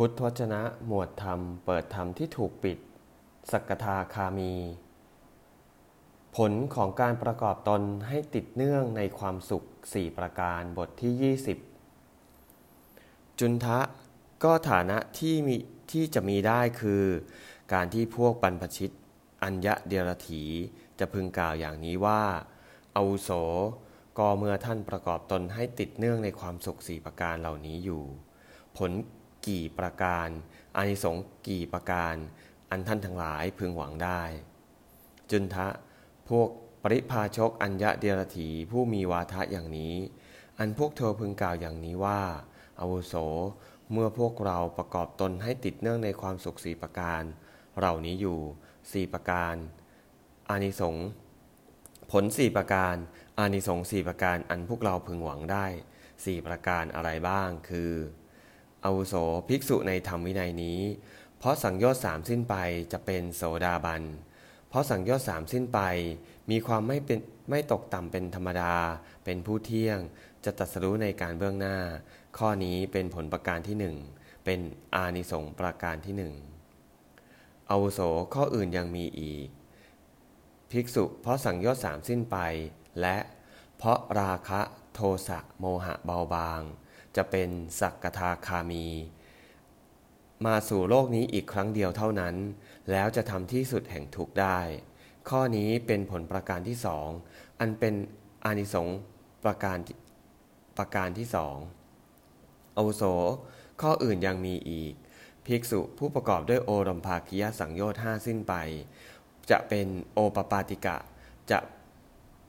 พุทธวจนะหมวดธรรม เปิดธรรมที่ถูกปิด สักทาคามี ผลของการประกอบตนให้ติดเนื่องในความสุขสี่ประการบทที่ 20 จุนทะก็ฐานะที่มีที่จะมีได้คือ การที่พวกบรรพชิต อัญญะเดรถีจะพึงกล่าวอย่างนี้ว่าอาวุโสก็เมื่อท่านประกอบตนให้ติดเนื่องในความสุขสี่ประการเหล่านี้อยู่ ผล กี่ประการอานิสงส์กี่ประการ อันท่านทั้งหลายพึงหวังได้ จุนทะ พวกปริพาชกอัญญะเดียรถีผู้มีวาทะอย่างนี้ อันพวกเธอพึงกล่าวอย่างนี้ว่าอาวุโส เมื่อพวกเราประกอบตนให้ติดเนื่องในความสุขสี่ประการ เหล่านี้อยู่สี่ประการอานิสงส์ผลสี่ประการอานิสงส์สี่ประการอันพวกเราพึงหวังได้สี่ประการอะไรบ้างคือ อาวุโสภิกษุในธรรมวินัยนี้ เพราะสังโยชน์สามสิ้นไปจะเป็นโสดาบัน เพราะสังโยชน์สามสิ้นไปมีความไม่เป็นไม่ตกต่ำเป็นธรรมดา เป็นผู้เที่ยง จะตัดสู้ในการเบื้องหน้า ข้อนี้เป็นผลประการที่หนึ่ง เป็นอานิสงส์ประการที่หนึ่งอาวุโสข้ออื่นยังมีอีก ภิกษุเพราะสังโยชน์สามสิ้นไป และเพราะราคะโทสะโมหะเบาบาง จะเป็นสักกทาคามี มาสู่โลกนี้อีกครั้งเดียวเท่านั้น แล้วจะทำที่สุดแห่งทุกได้ ข้อนี้เป็นผลประการที่สองอันเป็นอานิสงส์ประการประการที่สองอาวุโส ข้ออื่นยังมีอีก ภิกษุผู้ประกอบด้วยโอรมภาคิยสังโยชน์ห้าสิ้นไป จะเป็นโอปปาติกะ จะ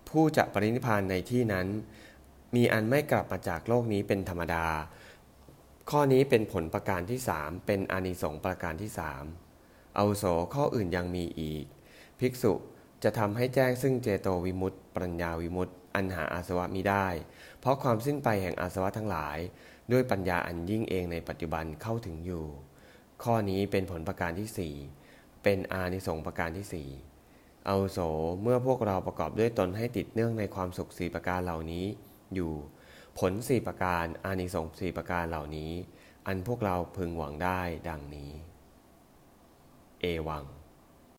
ผู้จะปรินิพานในที่นั้น มีอันไม่กลับมาจากโลกนี้เป็นธรรมดา ข้อนี้เป็นผลประการที่สามเป็นอานิสงส์ประการที่สามอาโสข้ออื่นยังมีอีก ภิกษุจะทำให้แจ้งซึ่งเจโตวิมุตต์ปัญญาวิมุตต์อันหาอาสวะมิได้ เพราะความสิ้นไปแห่งอาสวะทั้งหลาย ด้วยปัญญาอันยิ่งเองในปัจจุบันเข้าถึงอยู่ ข้อนี้เป็นผลประการที่สี่เป็นอานิสงส์ประการที่สี่อาโสเมื่อพวกเราประกอบด้วยตนให้ติดเนื่องในความสุขสีประการเหล่านี้ อยู่ ผลสี่ประการอานิสงส์สี่ประการเหล่านี้ อันพวกเราพึงหวังได้ดังนี้ เอวัง